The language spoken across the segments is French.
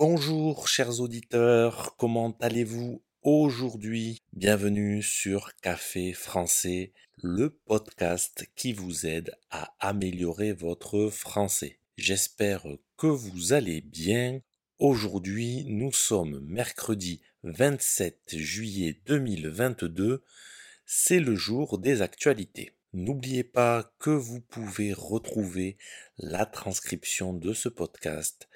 Bonjour chers auditeurs, comment allez-vous aujourd'hui? Bienvenue sur Café français, le podcast qui vous aide à améliorer votre français. J'espère que vous allez bien. Aujourd'hui, nous sommes mercredi 27 juillet 2022. C'est le jour des actualités. N'oubliez pas que vous pouvez retrouver la transcription de ce podcast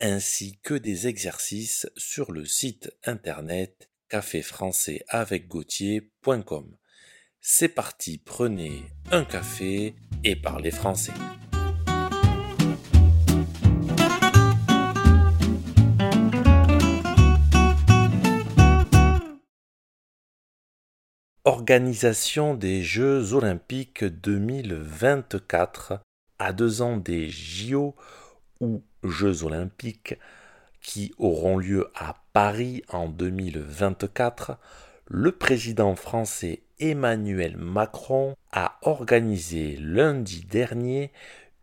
ainsi que des exercices sur le site internet caféfrançaisavecgautier.com. C'est parti, prenez un café et parlez français. Organisation des Jeux olympiques 2024 à deux ans des JO ou Jeux olympiques qui auront lieu à Paris en 2024, le président français Emmanuel Macron a organisé lundi dernier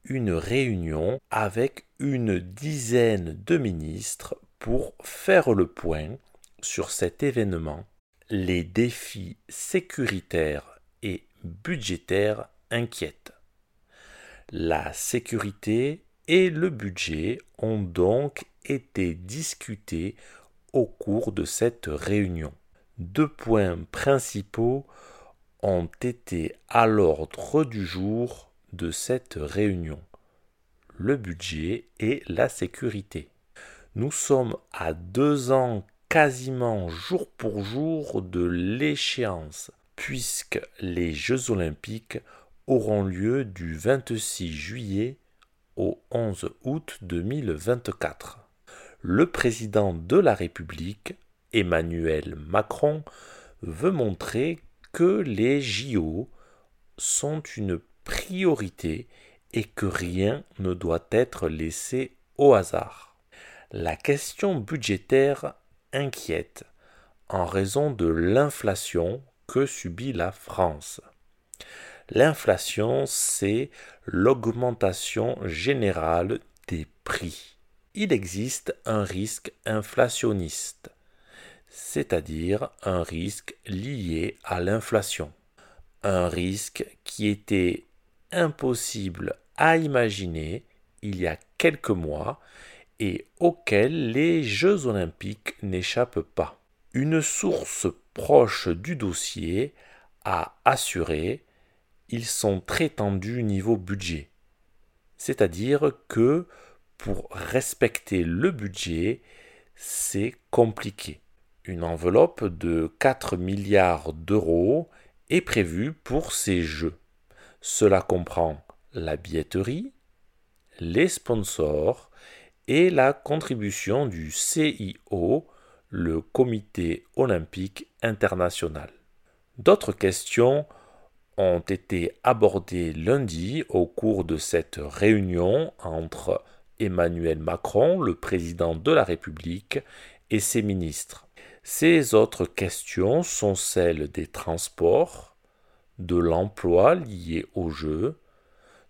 une réunion avec une dizaine de ministres pour faire le point sur cet événement, les défis sécuritaires et budgétaires inquiètent. La sécurité et le budget ont donc été discutés au cours de cette réunion. Deux points principaux ont été à l'ordre du jour de cette réunion le budget et la sécurité. Nous sommes à deux ans quasiment jour pour jour de l'échéance, puisque les Jeux olympiques auront lieu du 26 juillet au 11 août 2024. Le président de la République, Emmanuel Macron, veut montrer que les JO sont une priorité et que rien ne doit être laissé au hasard. La question budgétaire inquiète en raison de l'inflation que subit la France. L'inflation, c'est l'augmentation générale des prix. Il existe un risque inflationniste, c'est-à-dire un risque lié à l'inflation. Un risque qui était impossible à imaginer il y a quelques mois et auquel les Jeux olympiques n'échappent pas. Une source proche du dossier a assuré ils sont très tendus niveau budget. C'est-à-dire que pour respecter le budget, c'est compliqué. Une enveloppe de 4 milliards d'euros est prévue pour ces jeux. Cela comprend la billetterie, les sponsors et la contribution du CIO, le Comité olympique international. D'autres questions ont été abordés lundi au cours de cette réunion entre Emmanuel Macron, le président de la République, et ses ministres. Ces autres questions sont celles des transports, de l'emploi lié au jeu,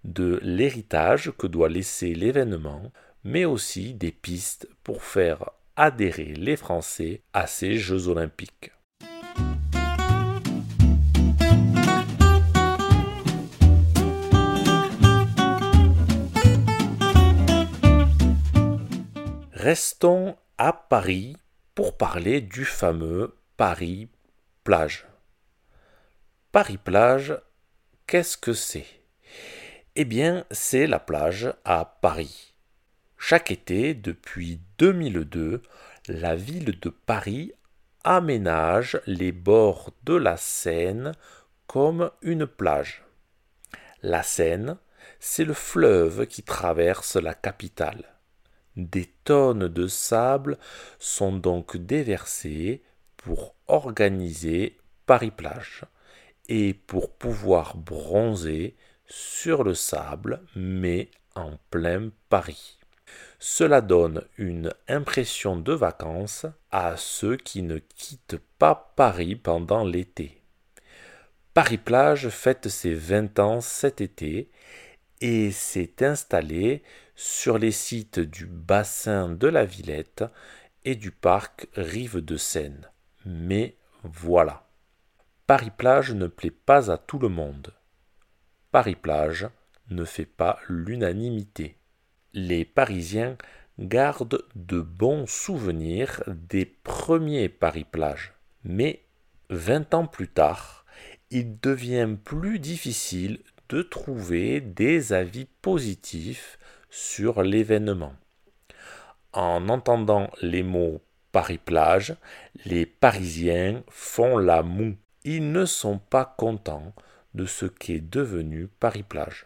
de l'héritage que doit laisser l'événement, mais aussi des pistes pour faire adhérer les Français à ces Jeux olympiques. Restons à Paris pour parler du fameux Paris-Plage. Paris-Plage, qu'est-ce que c'est? Eh bien, c'est la plage à Paris. Chaque été, depuis 2002, la ville de Paris aménage les bords de la Seine comme une plage. La Seine, c'est le fleuve qui traverse la capitale. Des tonnes de sable sont donc déversées pour organiser Paris-Plage et pour pouvoir bronzer sur le sable, mais en plein Paris. Cela donne une impression de vacances à ceux qui ne quittent pas Paris pendant l'été. Paris-Plage fête ses 20 ans cet été et s'est installé sur les sites du bassin de la Villette et du parc Rive de Seine. Mais voilà. Paris-Plage ne plaît pas à tout le monde. Paris-Plage ne fait pas l'unanimité. Les Parisiens gardent de bons souvenirs des premiers Paris-Plage. Mais vingt ans plus tard, il devient plus difficile de trouver des avis positifs sur l'événement. En entendant les mots Paris-Plage, les Parisiens font la moue. Ils ne sont pas contents de ce qu'est devenu Paris-Plage.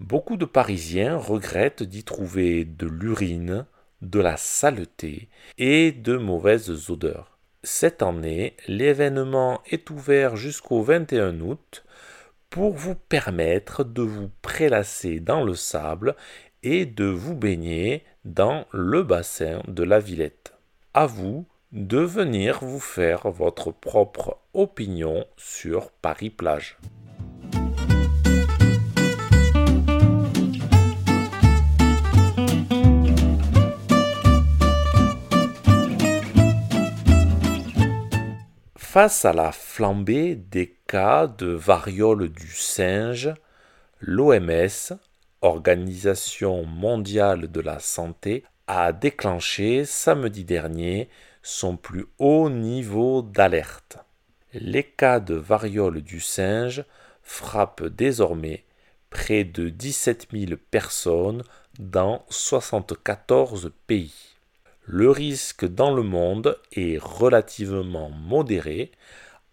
Beaucoup de Parisiens regrettent d'y trouver de l'urine, de la saleté et de mauvaises odeurs. Cette année, l'événement est ouvert jusqu'au 21 août pour vous permettre de vous prélasser dans le sable et de vous baigner dans le bassin de la Villette. À vous de venir vous faire votre propre opinion sur Paris-Plage. Face à la flambée des cas de variole du singe, l'OMS, Organisation mondiale de la santé, a déclenché samedi dernier son plus haut niveau d'alerte. Les cas de variole du singe frappent désormais près de 17 000 personnes dans 74 pays. Le risque dans le monde est relativement modéré,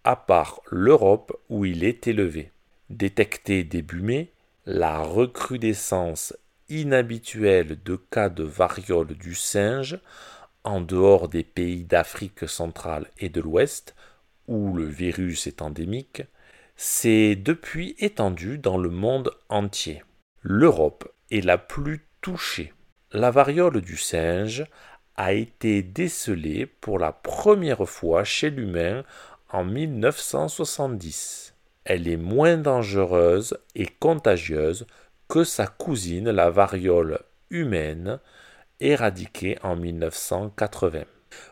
à part l'Europe où il est élevé. Détecté début mai, la recrudescence inhabituelle de cas de variole du singe en dehors des pays d'Afrique centrale et de l'Ouest, où le virus est endémique, s'est depuis étendue dans le monde entier. L'Europe est la plus touchée. La variole du singe a été décelée pour la première fois chez l'humain en 1970. Elle est moins dangereuse et contagieuse que sa cousine la variole humaine, éradiquée en 1980.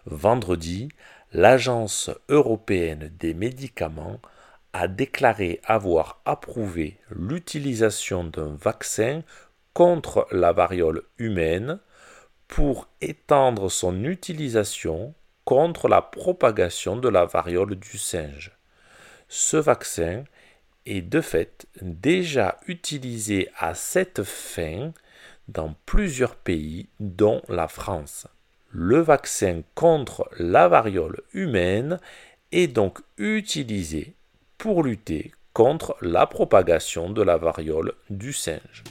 Vendredi, l'Agence européenne des médicaments a déclaré avoir approuvé l'utilisation d'un vaccin contre la variole humaine pour étendre son utilisation contre la propagation de la variole du singe. Ce vaccin est de fait déjà utilisé à cette fin dans plusieurs pays, dont la France. Le vaccin contre la variole humaine est donc utilisé pour lutter contre la propagation de la variole du singe.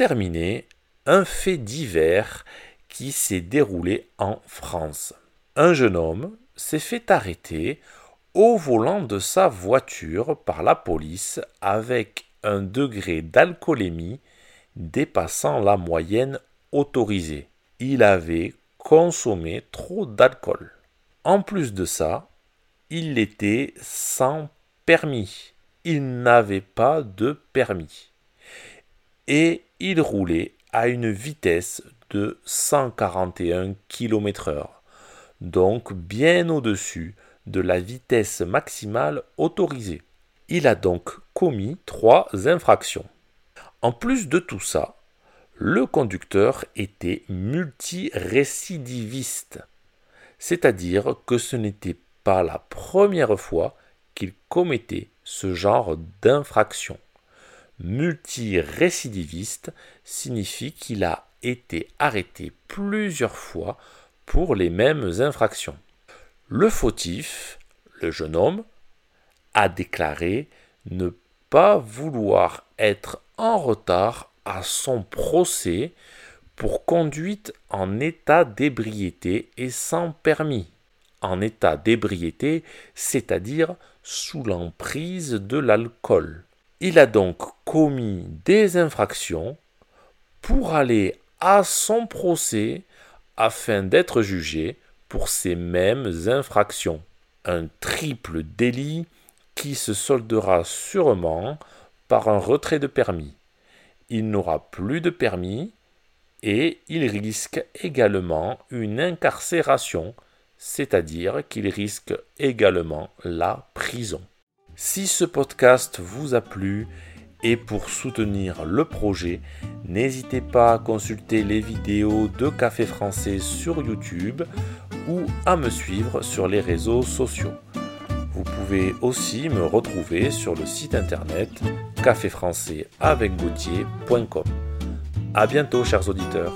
Terminer, un fait divers qui s'est déroulé en France. Un jeune homme s'est fait arrêter au volant de sa voiture par la police avec un degré d'alcoolémie dépassant la moyenne autorisée. Il avait consommé trop d'alcool. En plus de ça, il était sans permis. Il n'avait pas de permis. Et il roulait à une vitesse de 141 km/h, donc bien au-dessus de la vitesse maximale autorisée. Il a donc commis trois infractions. En plus de tout ça, le conducteur était multirécidiviste, c'est-à-dire que ce n'était pas la première fois qu'il commettait ce genre d'infraction multirécidiviste signifie qu'il a été arrêté plusieurs fois pour les mêmes infractions. Le fautif, le jeune homme, a déclaré ne pas vouloir être en retard à son procès pour conduite en état d'ébriété et sans permis. En état d'ébriété, c'est-à-dire sous l'emprise de l'alcool. Il a donc commis des infractions pour aller à son procès afin d'être jugé pour ces mêmes infractions. Un triple délit qui se soldera sûrement par un retrait de permis. Il n'aura plus de permis et il risque également une incarcération, c'est-à-dire qu'il risque également la prison. Si ce podcast vous a plu et pour soutenir le projet, n'hésitez pas à consulter les vidéos de Café Français sur YouTube ou à me suivre sur les réseaux sociaux. Vous pouvez aussi me retrouver sur le site internet caféfrançais avec A bientôt chers auditeurs.